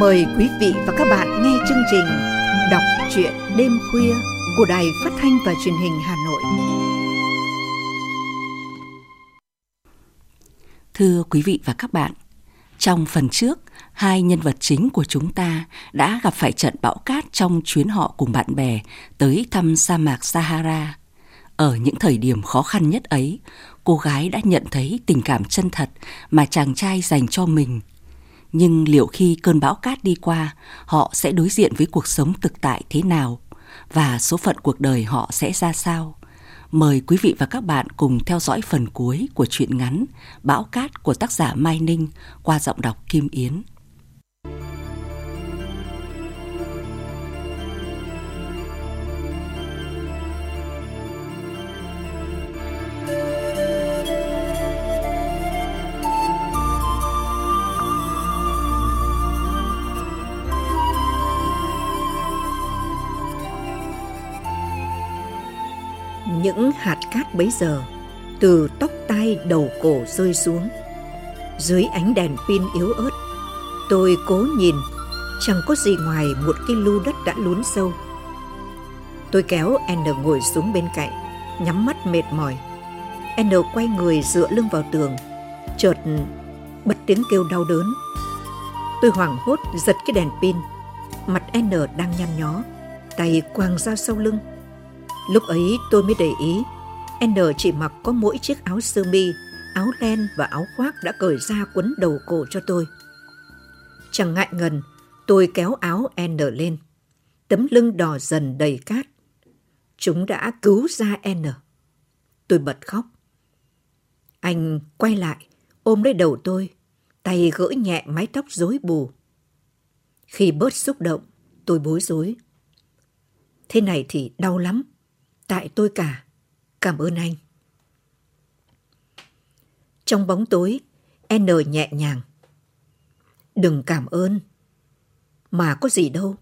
Mời quý vị và các bạn nghe chương trình Đọc truyện đêm khuya của Đài Phát thanh và Truyền hình Hà Nội. Thưa quý vị và các bạn, trong phần trước, hai nhân vật chính của chúng ta đã gặp phải trận bão cát trong chuyến họ cùng bạn bè tới thăm sa mạc Sahara. Ở những thời điểm khó khăn nhất ấy, cô gái đã nhận thấy tình cảm chân thật mà chàng trai dành cho mình. Nhưng liệu khi cơn bão cát đi qua, họ sẽ đối diện với cuộc sống thực tại thế nào? Và số phận cuộc đời họ sẽ ra sao? Mời quý vị và các bạn cùng theo dõi phần cuối của truyện ngắn Bão Cát của tác giả Mai Ninh qua giọng đọc Kim Yến. Những hạt cát bấy giờ từ tóc tai đầu cổ rơi xuống. Dưới ánh đèn pin yếu ớt, tôi cố nhìn, chẳng có gì ngoài một cái lu đất đã lún sâu. Tôi kéo N ngồi xuống bên cạnh, nhắm mắt mệt mỏi. N quay người dựa lưng vào tường, chợt bật tiếng kêu đau đớn. Tôi hoảng hốt giật cái đèn pin, mặt N đang nhăn nhó, tay quàng ra sau lưng. Lúc ấy tôi mới để ý, N chỉ mặc có mỗi chiếc áo sơ mi, áo len và áo khoác đã cởi ra quấn đầu cổ cho tôi. Chẳng ngại ngần, tôi kéo áo N lên. Tấm lưng đỏ dần đầy cát. Chúng đã cứu ra N. Tôi bật khóc. Anh quay lại, ôm lấy đầu tôi, tay gỡ nhẹ mái tóc rối bù. Khi bớt xúc động, tôi bối rối. Thế này thì đau lắm. Tại tôi cả. Cảm ơn anh. Trong bóng tối, N nhẹ nhàng. Đừng cảm ơn. Mà có gì đâu.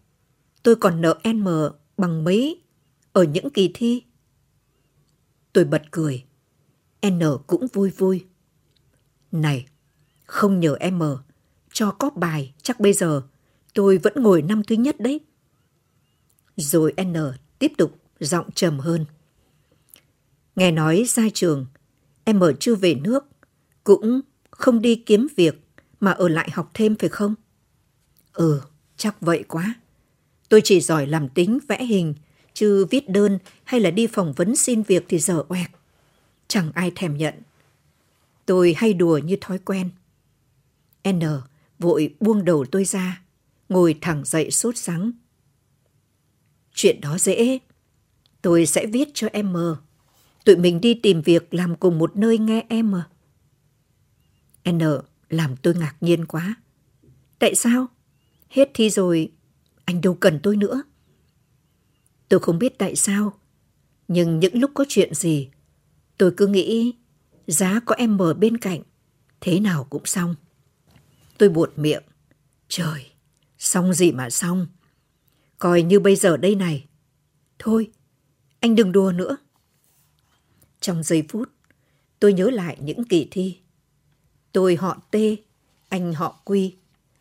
Tôi còn nợ M bằng mấy ở những kỳ thi. Tôi bật cười. N cũng vui vui. Này, không nhờ M cho có bài chắc bây giờ tôi vẫn ngồi năm thứ nhất đấy. Rồi N tiếp tục giọng trầm hơn. Nghe nói ra trường, em ở chưa về nước, cũng không đi kiếm việc mà ở lại học thêm phải không? Ừ, chắc vậy quá. Tôi chỉ giỏi làm tính, vẽ hình, chứ viết đơn hay là đi phỏng vấn xin việc thì dở oẹc. Chẳng ai thèm nhận. Tôi hay đùa như thói quen. N vội buông đầu tôi ra, ngồi thẳng dậy sốt sắng. Chuyện đó dễ. Tôi sẽ viết cho em mờ. Tụi mình đi tìm việc làm cùng một nơi nghe em mà. N làm tôi ngạc nhiên quá. Tại sao? Hết thi rồi, anh đâu cần tôi nữa. Tôi không biết tại sao, nhưng những lúc có chuyện gì, tôi cứ nghĩ giá có em mờ bên cạnh, thế nào cũng xong. Tôi buột miệng. Trời, xong gì mà xong. Coi như bây giờ đây này. Thôi, anh đừng đùa nữa. Trong giây phút, tôi nhớ lại những kỳ thi. Tôi họ T, anh họ Quy.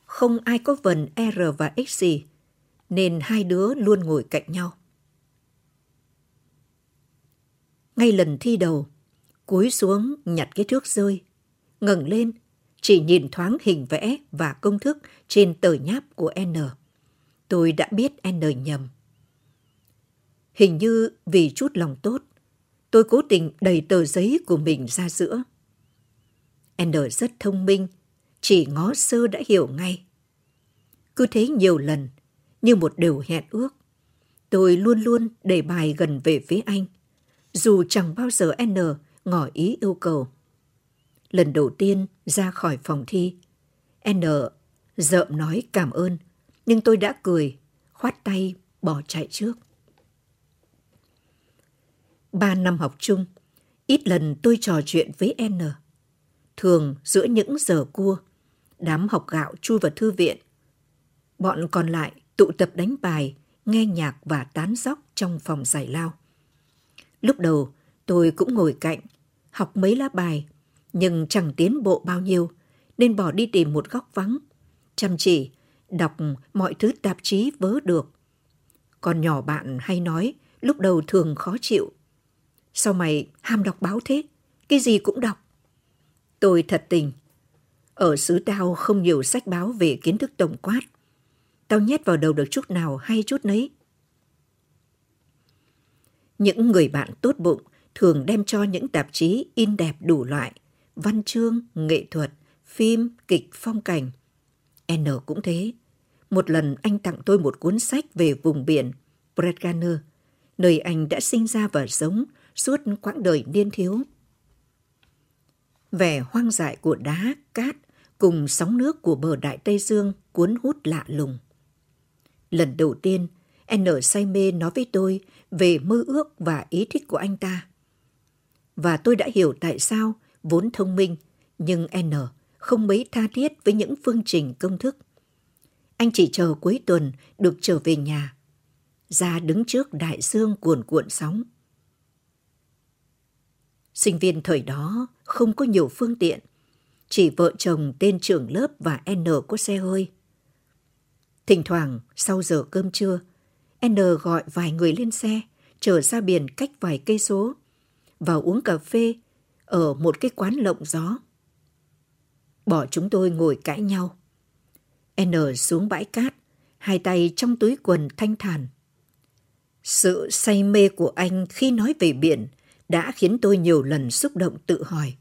Không ai có vần R và X gì, nên hai đứa luôn ngồi cạnh nhau. Ngay lần thi đầu, cúi xuống nhặt cái thước rơi, ngẩng lên, chỉ nhìn thoáng hình vẽ và công thức trên tờ nháp của N. Tôi đã biết N nhầm. Hình như vì chút lòng tốt, tôi cố tình đẩy tờ giấy của mình ra giữa. N rất thông minh, chỉ ngó sơ đã hiểu ngay. Cứ thế nhiều lần, như một điều hẹn ước, tôi luôn luôn để bài gần về phía anh, dù chẳng bao giờ N ngỏ ý yêu cầu. Lần đầu tiên ra khỏi phòng thi, N dợm nói cảm ơn, nhưng tôi đã cười, khoát tay bỏ chạy trước. Ba năm học chung, ít lần tôi trò chuyện với N. Thường giữa những giờ cua, đám học gạo chui vào thư viện. Bọn còn lại tụ tập đánh bài, nghe nhạc và tán dóc trong phòng giải lao. Lúc đầu, tôi cũng ngồi cạnh, học mấy lá bài, nhưng chẳng tiến bộ bao nhiêu, nên bỏ đi tìm một góc vắng, chăm chỉ đọc mọi thứ tạp chí vớ được. Còn nhỏ bạn hay nói lúc đầu thường khó chịu. Sao mày ham đọc báo thế? Cái gì cũng đọc. Tôi thật tình. Ở xứ tao không nhiều sách báo về kiến thức tổng quát. Tao nhét vào đầu được chút nào hay chút nấy. Những người bạn tốt bụng thường đem cho những tạp chí in đẹp đủ loại, văn chương, nghệ thuật, phim, kịch, phong cảnh. N cũng thế. Một lần anh tặng tôi một cuốn sách về vùng biển Bredganer, nơi anh đã sinh ra và sống suốt quãng đời niên thiếu. Vẻ hoang dại của đá, cát cùng sóng nước của bờ Đại Tây Dương cuốn hút lạ lùng. Lần đầu tiên, N say mê nói với tôi về mơ ước và ý thích của anh ta. Và tôi đã hiểu tại sao vốn thông minh nhưng N không mấy tha thiết với những phương trình công thức. Anh chỉ chờ cuối tuần được trở về nhà, ra đứng trước đại dương cuồn cuộn sóng. Sinh viên thời đó không có nhiều phương tiện, chỉ vợ chồng tên trưởng lớp và N có xe hơi. Thỉnh thoảng sau giờ cơm trưa, N gọi vài người lên xe, trở ra biển cách vài cây số, vào uống cà phê ở một cái quán lộng gió. Bỏ chúng tôi ngồi cãi nhau. N xuống bãi cát, hai tay trong túi quần thanh thản. Sự say mê của anh khi nói về biển đã khiến tôi nhiều lần xúc động tự hỏi.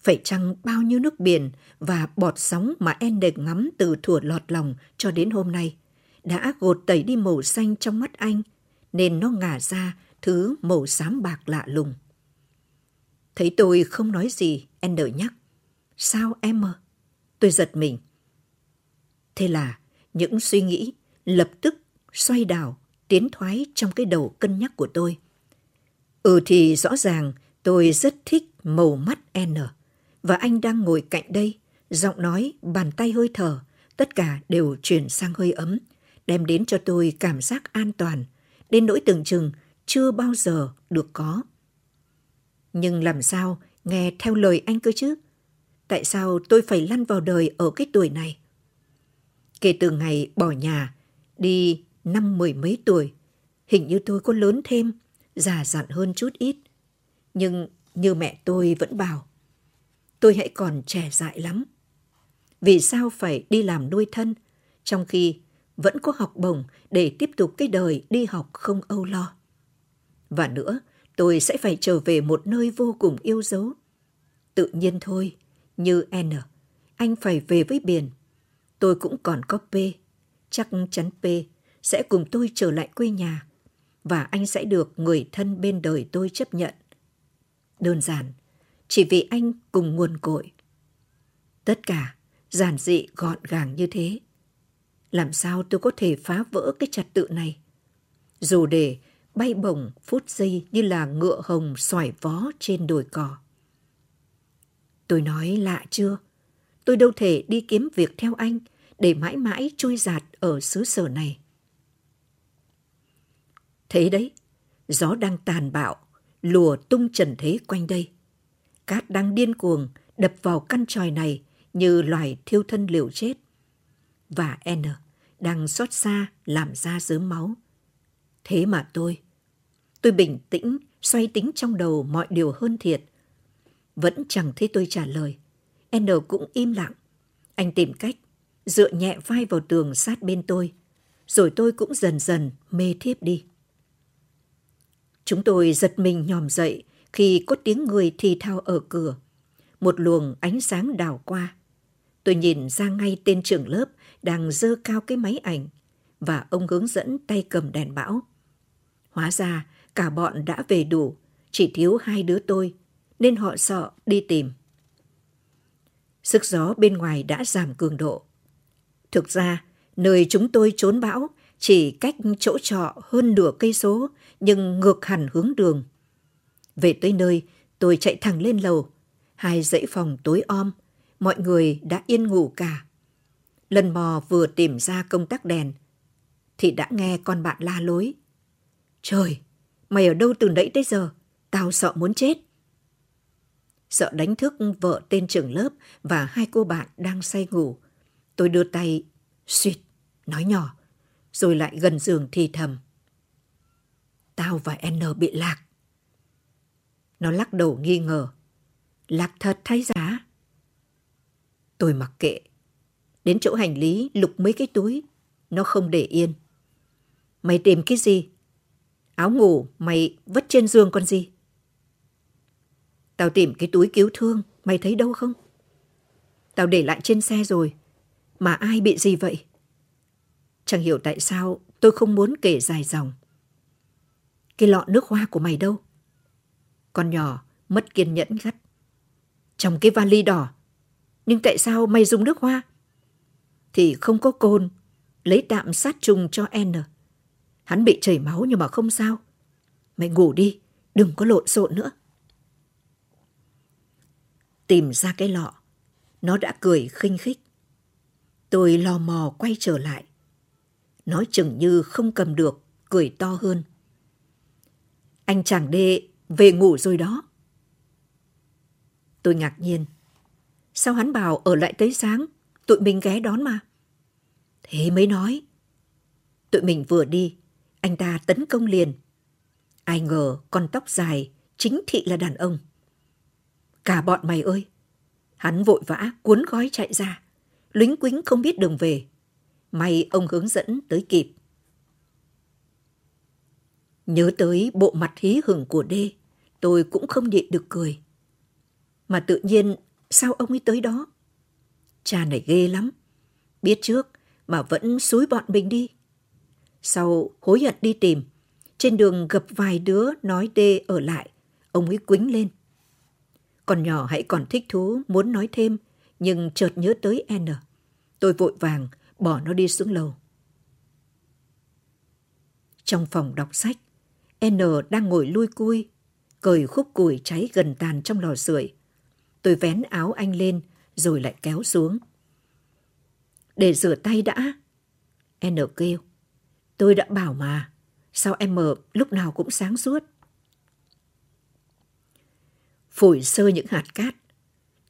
Phải chăng bao nhiêu nước biển và bọt sóng mà En được ngắm từ thuở lọt lòng cho đến hôm nay đã gột tẩy đi màu xanh trong mắt anh, nên nó ngả ra thứ màu xám bạc lạ lùng. Thấy tôi không nói gì, En nhắc. Sao em ơ? Tôi giật mình. Thế là những suy nghĩ lập tức xoay đảo, tiến thoái trong cái đầu cân nhắc của tôi. Ừ thì rõ ràng tôi rất thích màu mắt N. Và anh đang ngồi cạnh đây, giọng nói, bàn tay hơi thở, tất cả đều chuyển sang hơi ấm, đem đến cho tôi cảm giác an toàn, đến nỗi tưởng chừng chưa bao giờ được có. Nhưng làm sao nghe theo lời anh cơ chứ? Tại sao tôi phải lăn vào đời ở cái tuổi này? Kể từ ngày bỏ nhà, đi năm mười mấy tuổi, hình như tôi có lớn thêm, già dặn hơn chút ít. Nhưng như mẹ tôi vẫn bảo, tôi hãy còn trẻ dại lắm. Vì sao phải đi làm nuôi thân, trong khi vẫn có học bổng để tiếp tục cái đời đi học không âu lo. Và nữa, tôi sẽ phải trở về một nơi vô cùng yêu dấu. Tự nhiên thôi, như N, anh phải về với biển. Tôi cũng còn có P, chắc chắn P sẽ cùng tôi trở lại quê nhà và anh sẽ được người thân bên đời tôi chấp nhận. Đơn giản, chỉ vì anh cùng nguồn cội. Tất cả giản dị gọn gàng như thế. Làm sao tôi có thể phá vỡ cái trật tự này? Dù để bay bổng phút giây như là ngựa hồng xoài vó trên đồi cỏ. Tôi nói lạ chưa? Tôi đâu thể đi kiếm việc theo anh để mãi mãi trôi giạt ở xứ sở này. Thế đấy, gió đang tàn bạo, lùa tung trần thế quanh đây. Cát đang điên cuồng đập vào căn tròi này như loài thiêu thân liều chết. Và N đang xót xa làm ra dớm máu. Thế mà tôi, tôi bình tĩnh, xoay tính trong đầu mọi điều hơn thiệt. Vẫn chẳng thấy tôi trả lời. N cũng im lặng. Anh tìm cách, dựa nhẹ vai vào tường sát bên tôi. Rồi tôi cũng dần dần mê thiếp đi. Chúng tôi giật mình nhòm dậy khi có tiếng người thì thao ở cửa. Một luồng ánh sáng đảo qua. Tôi nhìn ra ngay tên trưởng lớp đang dơ cao cái máy ảnh và ông hướng dẫn tay cầm đèn bão. Hóa ra cả bọn đã về đủ, chỉ thiếu hai đứa tôi, nên họ sợ đi tìm. Sức gió bên ngoài đã giảm cường độ. Thực ra, nơi chúng tôi trốn bão chỉ cách chỗ trọ hơn nửa cây số nhưng ngược hẳn hướng đường. Về tới nơi, tôi chạy thẳng lên lầu. Hai dãy phòng tối om, mọi người đã yên ngủ cả. Lần mò vừa tìm ra công tắc đèn, thì đã nghe con bạn la lối. Trời, mày ở đâu từ nãy tới giờ? Tao sợ muốn chết. Sợ đánh thức vợ tên trưởng lớp và hai cô bạn đang say ngủ. Tôi đưa tay, suýt, nói nhỏ, rồi lại gần giường thì thầm. Tao và N bị lạc. Nó lắc đầu nghi ngờ. Lạc thật thay giá. Tôi mặc kệ. Đến chỗ hành lý, lục mấy cái túi. Nó không để yên. Mày tìm cái gì? Áo ngủ, mày vất trên giường con gì? Tao tìm cái túi cứu thương. Mày thấy đâu không? Tao để lại trên xe rồi. Mà ai bị gì vậy? Chẳng hiểu tại sao tôi không muốn kể dài dòng. Cái lọ nước hoa của mày đâu? Con nhỏ mất kiên nhẫn gắt. Trong cái vali đỏ. Nhưng tại sao mày dùng nước hoa? Thì không có cồn. Lấy tạm sát trùng cho N. Hắn bị chảy máu nhưng mà không sao. Mày ngủ đi, đừng có lộn xộn nữa. Tìm ra cái lọ. Nó đã cười khinh khích. Tôi lò mò quay trở lại. Nó chừng như không cầm được, cười to hơn. Anh chàng đê về ngủ rồi đó. Tôi ngạc nhiên. Sao hắn bảo ở lại tới sáng, tụi mình ghé đón mà. Thế mới nói. Tụi mình vừa đi, anh ta tấn công liền. Ai ngờ con tóc dài chính thị là đàn ông. Cả bọn mày ơi! Hắn vội vã cuốn gói chạy ra, lính quính không biết đường về. May ông hướng dẫn tới kịp. Nhớ tới bộ mặt hí hửng của đê, tôi cũng không nhịn được cười. Mà tự nhiên, sao ông ấy tới đó? Cha này ghê lắm. Biết trước mà vẫn xúi bọn mình đi. Sau hối hận đi tìm, trên đường gặp vài đứa nói đê ở lại, ông ấy quính lên. còn nhỏ hãy còn thích thú muốn nói thêm, nhưng chợt nhớ tới N. Tôi vội vàng bỏ nó đi xuống lầu. Trong phòng đọc sách, N đang ngồi lui cui, cởi khúc củi cháy gần tàn trong lò sưởi. Tôi vén áo anh lên rồi lại kéo xuống. Để rửa tay đã. N kêu. Tôi đã bảo mà. Sao em mờ lúc nào cũng sáng suốt? Phủi sơ những hạt cát.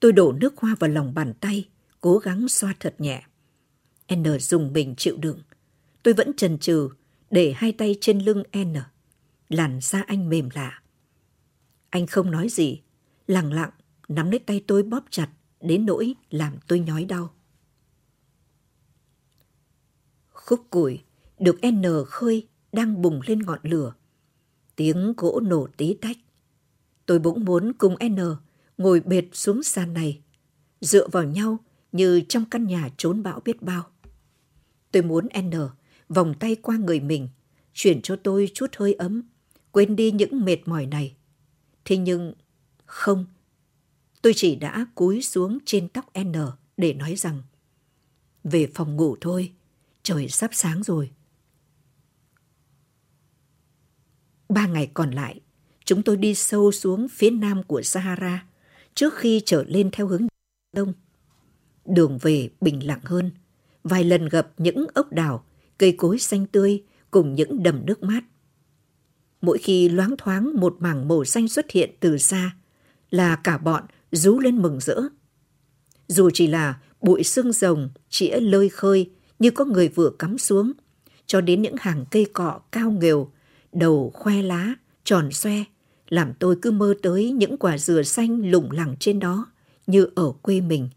Tôi đổ nước hoa vào lòng bàn tay, cố gắng xoa thật nhẹ. N dùng mình chịu đựng. Tôi vẫn chần chừ để hai tay trên lưng N. Làn da anh mềm lạ. Anh không nói gì, lặng lặng nắm lấy tay tôi bóp chặt đến nỗi làm tôi nhói đau. Khúc củi được N khơi đang bùng lên ngọn lửa. Tiếng gỗ nổ tí tách. Tôi bỗng muốn cùng N ngồi bệt xuống sàn này, dựa vào nhau như trong căn nhà trốn bão biết bao. Tôi muốn N vòng tay qua người mình, chuyển cho tôi chút hơi ấm, quên đi những mệt mỏi này. Thế nhưng, không, tôi chỉ đã cúi xuống trên tóc N để nói rằng về phòng ngủ thôi, trời sắp sáng rồi. Ba ngày còn lại, chúng tôi đi sâu xuống phía nam của Sahara trước khi trở lên theo hướng đông. Đường về bình lặng hơn, vài lần gặp những ốc đảo, cây cối xanh tươi cùng những đầm nước mát. Mỗi khi loáng thoáng một mảng màu xanh xuất hiện từ xa, là cả bọn rú lên mừng rỡ. Dù chỉ là bụi xương rồng chĩa lơi khơi như có người vừa cắm xuống, cho đến những hàng cây cọ cao nghều, đầu khoe lá, tròn xoe, làm tôi cứ mơ tới những quả dừa xanh lủng lẳng trên đó như ở quê mình.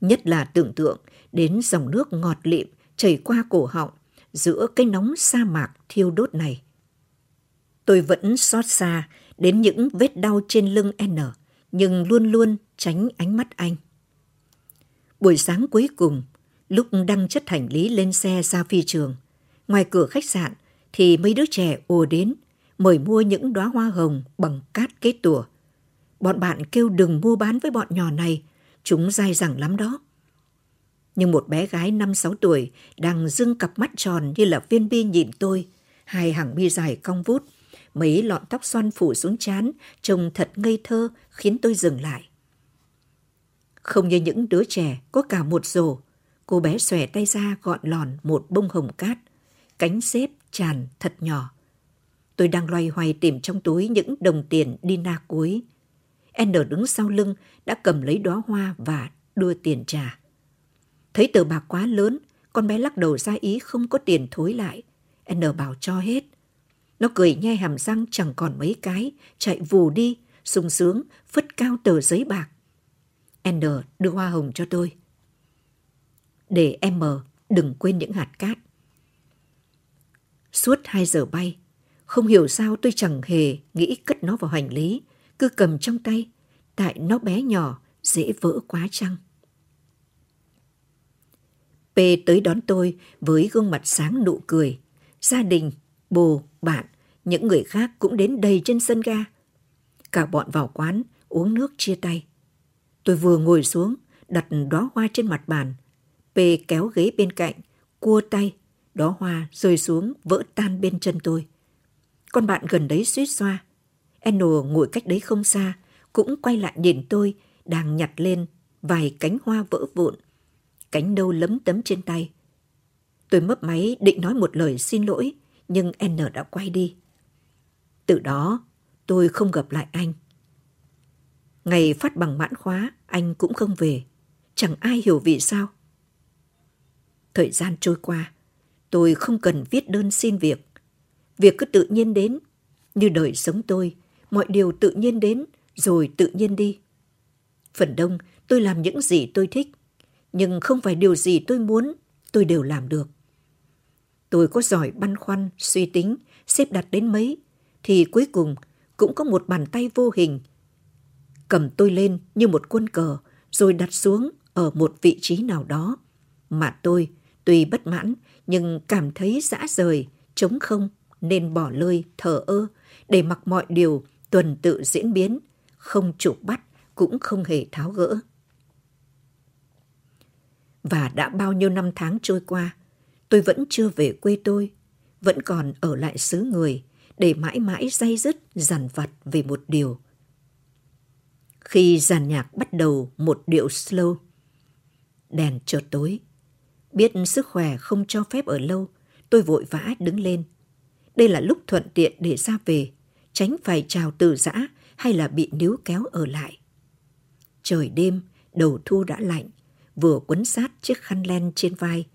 Nhất là tưởng tượng đến dòng nước ngọt lịm chảy qua cổ họng giữa cái nóng sa mạc thiêu đốt này. Tôi vẫn xót xa đến những vết đau trên lưng N, nhưng luôn luôn tránh ánh mắt anh. Buổi sáng cuối cùng, lúc đăng chất hành lý lên xe ra phi trường, ngoài cửa khách sạn thì mấy đứa trẻ ùa đến, mời mua những đóa hoa hồng bằng cát kết tủa. Bọn bạn kêu đừng mua bán với bọn nhỏ này, chúng dai dẳng lắm đó. Nhưng một bé gái 5-6 tuổi đang dưng cặp mắt tròn như là viên bi nhìn tôi, hai hàng mi dài cong vút, mấy lọn tóc xoăn phủ xuống chán, trông thật ngây thơ khiến tôi dừng lại. Không như những đứa trẻ có cả một rổ, cô bé xòe tay ra gọn lòn một bông hồng cát, cánh xếp tràn thật nhỏ. Tôi đang loay hoay tìm trong túi những đồng tiền đi na cuối. N đứng sau lưng đã cầm lấy đóa hoa và đưa tiền trả. Thấy tờ bạc quá lớn, con bé lắc đầu ra ý không có tiền thối lại. N bảo cho hết. Nó cười nhai hàm răng chẳng còn mấy cái, chạy vù đi, sung sướng, phất cao tờ giấy bạc. N đưa hoa hồng cho tôi. Để em mờ, đừng quên những hạt cát. Suốt hai giờ bay, không hiểu sao tôi chẳng hề nghĩ cất nó vào hành lý, cứ cầm trong tay, tại nó bé nhỏ, dễ vỡ quá chăng. P tới đón tôi với gương mặt sáng nụ cười. Gia đình, bồ, bạn, những người khác cũng đến đầy trên sân ga. Cả bọn vào quán, uống nước chia tay. Tôi vừa ngồi xuống, đặt đóa hoa trên mặt bàn. P kéo ghế bên cạnh, cua tay, đóa hoa rơi xuống vỡ tan bên chân tôi. Con bạn gần đấy suýt xoa. N ngồi cách đấy không xa, cũng quay lại nhìn tôi đang nhặt lên vài cánh hoa vỡ vụn cánh nâu lấm tấm trên tay. Tôi mấp máy định nói một lời xin lỗi, nhưng N đã quay đi. Từ đó, tôi không gặp lại anh. Ngày phát bằng mãn khóa, anh cũng không về. Chẳng ai hiểu vì sao. Thời gian trôi qua, tôi không cần viết đơn xin việc. Việc cứ tự nhiên đến, như đời sống tôi, mọi điều tự nhiên đến rồi tự nhiên đi. Phần đông tôi làm những gì tôi thích, nhưng không phải điều gì tôi muốn, tôi đều làm được. Tôi có giỏi băn khoăn, suy tính, xếp đặt đến mấy, thì cuối cùng cũng có một bàn tay vô hình cầm tôi lên như một quân cờ rồi đặt xuống ở một vị trí nào đó. Mà tôi, tuy bất mãn, nhưng cảm thấy dã rời, trống không, nên bỏ lơi, thở ơ, để mặc mọi điều tuần tự diễn biến, không chụp bắt, cũng không hề tháo gỡ. Và đã bao nhiêu năm tháng trôi qua, tôi vẫn chưa về quê tôi, vẫn còn ở lại xứ người để mãi mãi day dứt dằn vặt về một điều. Khi giàn nhạc bắt đầu một điệu slow, đèn chợt tối. Biết sức khỏe không cho phép ở lâu, tôi vội vã đứng lên. Đây là lúc thuận tiện để ra về, tránh phải chào từ giã hay là bị níu kéo ở lại. Trời đêm, đầu thu đã lạnh, vừa quấn sát chiếc khăn len trên vai,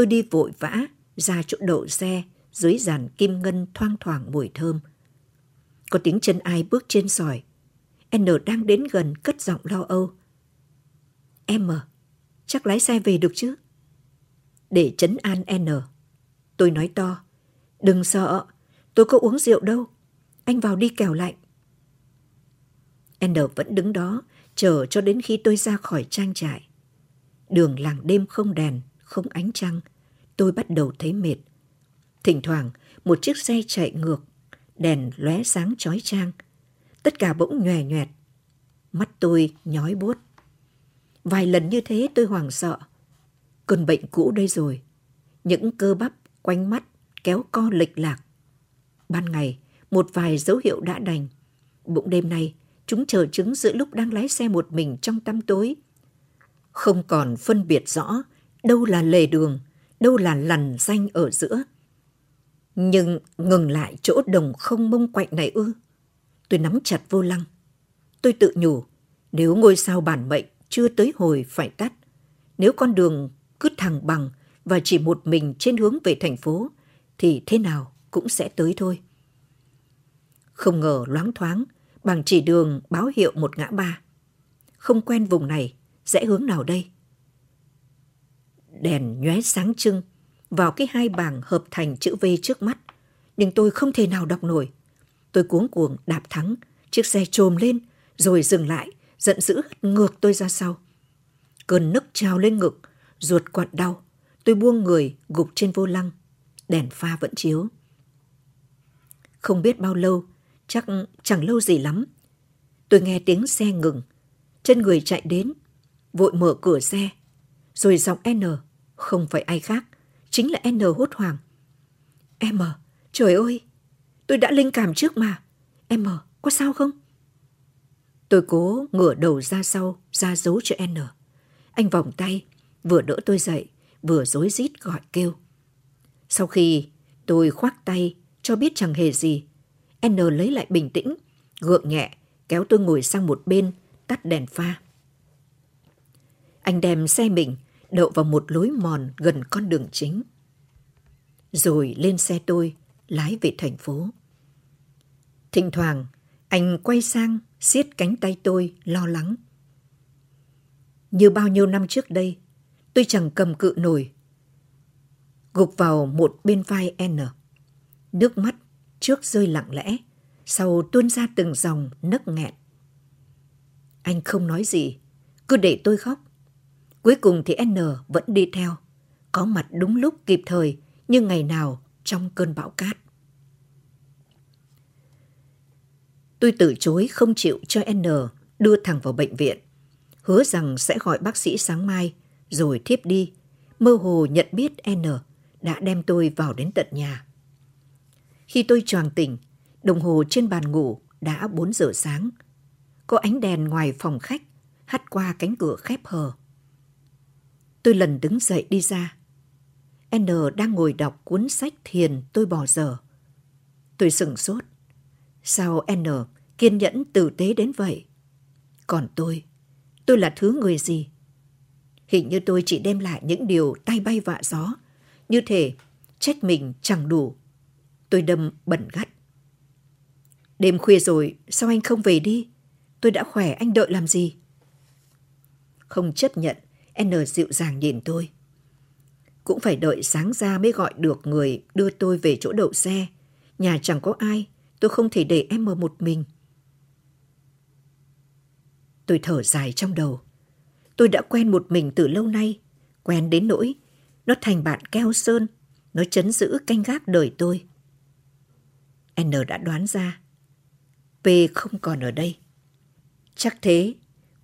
tôi đi vội vã ra chỗ đậu xe dưới dàn kim ngân thoang thoảng mùi thơm. Có tiếng chân ai bước trên sỏi. N đang đến gần cất giọng lo âu. Em à, chắc lái xe về được chứ? Để chấn an N, tôi nói to. Đừng sợ, tôi có uống rượu đâu. Anh vào đi kẻo lạnh. N vẫn đứng đó, chờ cho đến khi tôi ra khỏi trang trại. Đường làng đêm không đèn, không ánh trăng. Tôi bắt đầu thấy mệt. Thỉnh thoảng, một chiếc xe chạy ngược, đèn lóe sáng chói chang. Tất cả bỗng nhòe nhòe. Mắt tôi nhói buốt. Vài lần như thế tôi hoảng sợ. Cơn bệnh cũ đây rồi. Những cơ bắp quanh mắt kéo co lệch lạc. Ban ngày, một vài dấu hiệu đã đành. Bụng đêm nay, chúng chờ chứng giữa lúc đang lái xe một mình trong tăm tối không còn phân biệt rõ đâu là lề đường, đâu là lằn danh ở giữa. Nhưng ngừng lại chỗ đồng không mông quạnh này ư. Tôi nắm chặt vô lăng. Tôi tự nhủ, nếu ngôi sao bản mệnh chưa tới hồi phải tắt, nếu con đường cứ thẳng bằng và chỉ một mình trên hướng về thành phố, thì thế nào cũng sẽ tới thôi. Không ngờ loáng thoáng, bằng chỉ đường báo hiệu một ngã ba. Không quen vùng này, rẽ hướng nào đây? Đèn nhóe sáng trưng vào cái hai bảng hợp thành chữ V trước mắt, nhưng tôi không thể nào đọc nổi. Tôi cuống cuồng đạp thắng, chiếc xe trồm lên rồi dừng lại, giận dữ hất ngược tôi ra sau. Cơn nức trào lên ngực, ruột quặn đau. Tôi buông người gục trên vô lăng, đèn pha vẫn chiếu. Không biết bao lâu, chắc chẳng lâu gì lắm. Tôi nghe tiếng xe ngừng, chân người chạy đến, vội mở cửa xe. Rồi giọng N, không phải ai khác, chính là N hốt hoảng. Em à, trời ơi, tôi đã linh cảm trước mà. Em à, có sao không? Tôi cố ngửa đầu ra sau, ra dấu cho N. Anh vòng tay, vừa đỡ tôi dậy, vừa rối rít gọi kêu. Sau khi tôi khoác tay, cho biết chẳng hề gì, N lấy lại bình tĩnh, gượng nhẹ, kéo tôi ngồi sang một bên, tắt đèn pha. Anh đem xe mình đậu vào một lối mòn gần con đường chính. Rồi lên xe tôi, lái về thành phố. Thỉnh thoảng, anh quay sang siết cánh tay tôi lo lắng. Như bao nhiêu năm trước đây, tôi chẳng cầm cự nổi. Gục vào một bên vai N. Nước mắt trước rơi lặng lẽ, sau tuôn ra từng dòng nấc nghẹn. Anh không nói gì, cứ để tôi khóc. Cuối cùng thì N vẫn đi theo, có mặt đúng lúc kịp thời như ngày nào trong cơn bão cát. Tôi từ chối không chịu cho N đưa thằng vào bệnh viện. Hứa rằng sẽ gọi bác sĩ sáng mai, rồi thiếp đi. Mơ hồ nhận biết N đã đem tôi vào đến tận nhà. Khi tôi choàng tỉnh, đồng hồ trên bàn ngủ đã 4 giờ sáng. Có ánh đèn ngoài phòng khách hắt qua cánh cửa khép hờ. Tôi lần đứng dậy đi ra. N đang ngồi đọc cuốn sách thiền tôi bỏ giờ. Tôi sừng sốt. Sao N kiên nhẫn tử tế đến vậy? Còn tôi, tôi là thứ người gì? Hình như tôi chỉ đem lại những điều tay bay vạ gió, như thể trách mình chẳng đủ. Tôi đâm bẩn gắt. Đêm khuya rồi, sao anh không về đi? Tôi đã khỏe, anh đợi làm gì? Không chấp nhận, N dịu dàng nhìn tôi. Cũng phải đợi sáng ra mới gọi được người đưa tôi về chỗ đậu xe. Nhà chẳng có ai, tôi không thể để em ở một mình. Tôi thở dài trong đầu. Tôi đã quen một mình từ lâu nay, quen đến nỗi nó thành bạn keo sơn, nó chấn giữ canh gác đời tôi. N đã đoán ra. P không còn ở đây. Chắc thế,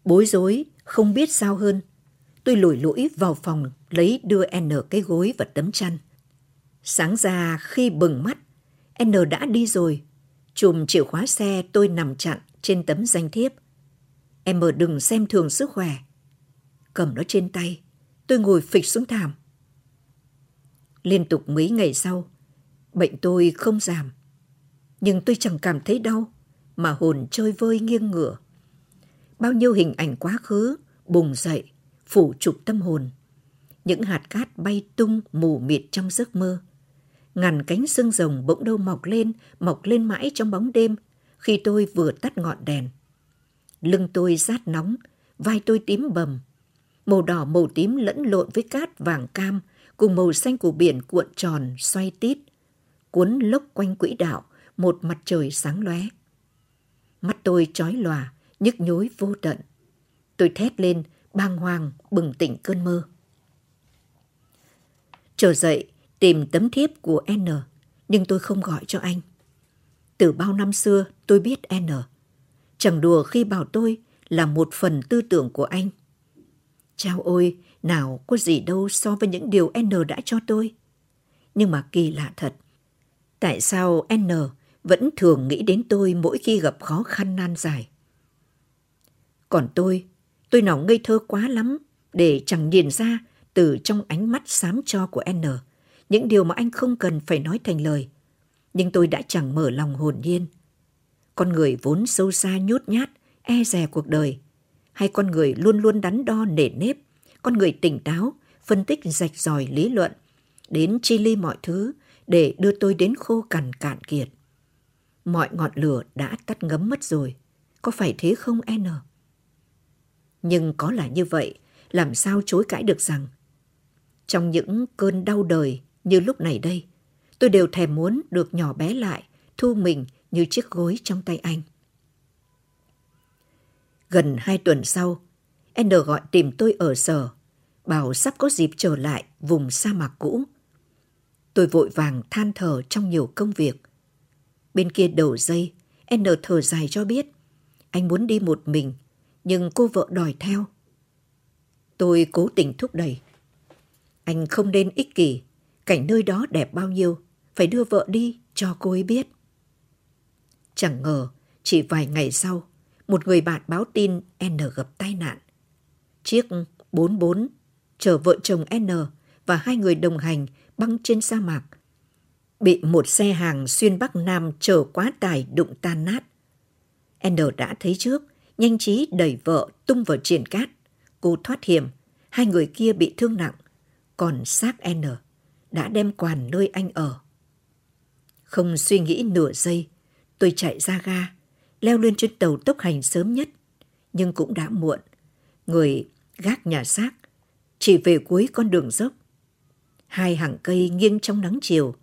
bối rối, không biết sao hơn. Tôi lủi lũi vào phòng lấy đưa N cái gối và tấm chăn. Sáng ra khi bừng mắt, N đã đi rồi. Chùm chìa khóa xe tôi nằm chặn trên tấm danh thiếp. Em mở đừng xem thường sức khỏe. Cầm nó trên tay, tôi ngồi phịch xuống thảm. Liên tục mấy ngày sau, bệnh tôi không giảm. Nhưng tôi chẳng cảm thấy đau, mà hồn chơi vơi nghiêng ngửa. Bao nhiêu hình ảnh quá khứ bùng dậy, phủ trục tâm hồn. Những hạt cát bay tung mù mịt trong giấc mơ. Ngàn cánh xương rồng bỗng đâu mọc lên, mọc lên mãi trong bóng đêm khi tôi vừa tắt ngọn đèn. Lưng tôi rát nóng, vai tôi tím bầm. Màu đỏ màu tím lẫn lộn với cát vàng cam cùng màu xanh của biển cuộn tròn xoay tít. Cuốn lốc quanh quỹ đạo, một mặt trời sáng lóe. Mắt tôi chói lòa, nhức nhối vô tận. Tôi thét lên, bàng hoàng, bừng tỉnh cơn mơ. Trở dậy, tìm tấm thiếp của N, nhưng tôi không gọi cho anh. Từ bao năm xưa, tôi biết N. Chẳng đùa khi bảo tôi là một phần tư tưởng của anh. Chao ôi, nào có gì đâu so với những điều N đã cho tôi. Nhưng mà kỳ lạ thật. Tại sao N vẫn thường nghĩ đến tôi mỗi khi gặp khó khăn nan giải? Còn tôi, tôi nào ngây thơ quá lắm để chẳng nhìn ra từ trong ánh mắt xám cho của N những điều mà anh không cần phải nói thành lời. Nhưng tôi đã chẳng mở lòng hồn nhiên. Con người vốn sâu xa nhút nhát, e dè cuộc đời. Hay con người luôn luôn đắn đo nể nếp, con người tỉnh táo, phân tích rạch ròi lý luận, đến chi ly mọi thứ để đưa tôi đến khô cằn cạn kiệt. Mọi ngọn lửa đã tắt ngấm mất rồi. Có phải thế không N? Nhưng có là như vậy, làm sao chối cãi được rằng trong những cơn đau đời như lúc này đây, tôi đều thèm muốn được nhỏ bé lại, thu mình như chiếc gối trong tay anh. Gần hai tuần sau, N gọi tìm tôi ở sở, bảo sắp có dịp trở lại vùng sa mạc cũ. Tôi vội vàng than thở trong nhiều công việc. Bên kia đầu dây, N thở dài cho biết, anh muốn đi một mình, nhưng cô vợ đòi theo. Tôi cố tình thúc đẩy. Anh không nên ích kỷ, cảnh nơi đó đẹp bao nhiêu, phải đưa vợ đi cho cô ấy biết. Chẳng ngờ, chỉ vài ngày sau, một người bạn báo tin N gặp tai nạn. Chiếc 44 chở vợ chồng N và hai người đồng hành băng trên sa mạc. Bị một xe hàng xuyên Bắc Nam chở quá tải đụng tan nát. N đã thấy trước, nhanh trí đẩy vợ tung vào triển cát. Cô thoát hiểm, Hai người kia bị thương nặng, còn xác N đã đem quàn nơi anh ở. Không suy nghĩ nửa giây, tôi chạy ra ga, leo lên trên tàu tốc hành sớm nhất, nhưng cũng đã muộn. Người gác nhà xác chỉ về cuối con đường dốc. Hai hàng cây nghiêng trong nắng chiều,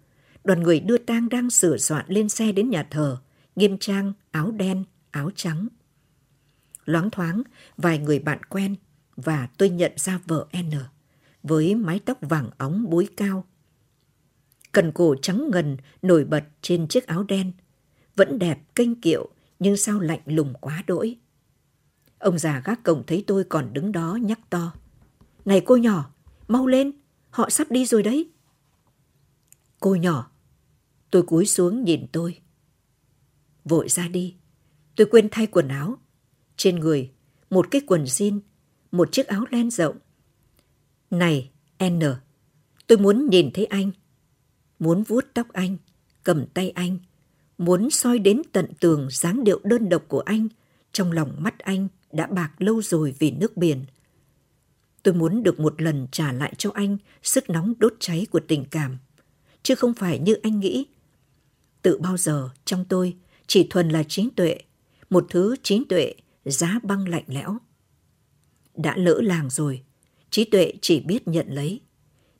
đoàn người đưa tang đang sửa soạn lên xe đến nhà thờ, nghiêm trang, áo đen, áo trắng. Loáng thoáng, vài người bạn quen và tôi nhận ra vợ N với mái tóc vàng óng búi cao. Cần cổ trắng ngần nổi bật trên chiếc áo đen, vẫn đẹp kênh kiệu nhưng sao lạnh lùng quá đỗi. Ông già gác cổng thấy tôi còn đứng đó nhắc to. Này cô nhỏ, mau lên, họ sắp đi rồi đấy. Cô nhỏ, tôi cúi xuống nhìn tôi. Vội ra đi, tôi quên thay quần áo. Trên người, một cái quần jean, một chiếc áo len rộng. Này, N, tôi muốn nhìn thấy anh. Muốn vuốt tóc anh, cầm tay anh. Muốn soi đến tận tường dáng điệu đơn độc của anh. Trong lòng mắt anh đã bạc lâu rồi vì nước biển. Tôi muốn được một lần trả lại cho anh sức nóng đốt cháy của tình cảm, chứ không phải như anh nghĩ. Tự bao giờ trong tôi chỉ thuần là trí tuệ, một thứ trí tuệ giá băng lạnh lẽo. Đã lỡ làng rồi, trí tuệ chỉ biết nhận lấy.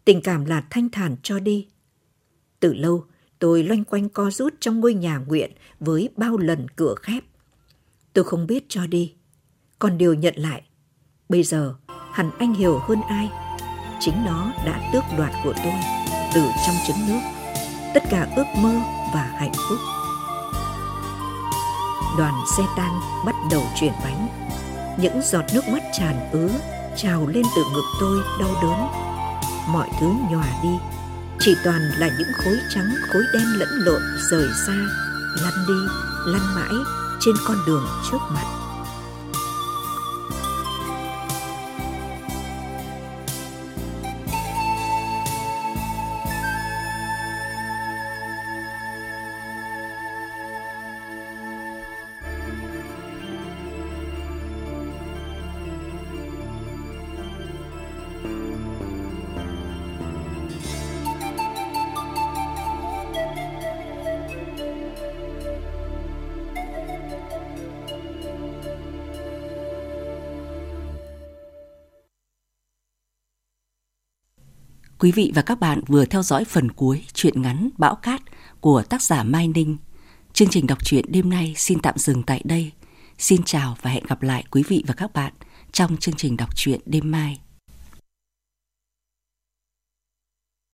Tình cảm là thanh thản cho đi. Từ lâu, tôi loanh quanh co rút trong ngôi nhà nguyện với bao lần cửa khép. Tôi không biết cho đi, còn điều nhận lại. Bây giờ, hẳn anh hiểu hơn ai. Chính nó đã tước đoạt của tôi từ trong trứng nước. Tất cả ước mơ và hạnh phúc. Đoàn xe tang bắt đầu chuyển bánh. Những giọt nước mắt tràn ứ trào lên từ ngực tôi đau đớn. Mọi thứ nhòa đi, chỉ toàn là những khối trắng khối đen lẫn lộn rời xa, lăn đi, lăn mãi trên con đường trước mặt. Quý vị và các bạn vừa theo dõi phần cuối truyện ngắn Bão Cát của tác giả Mai Ninh. Chương trình đọc truyện đêm nay xin tạm dừng tại đây. Xin chào và hẹn gặp lại quý vị và các bạn trong chương trình đọc truyện đêm mai.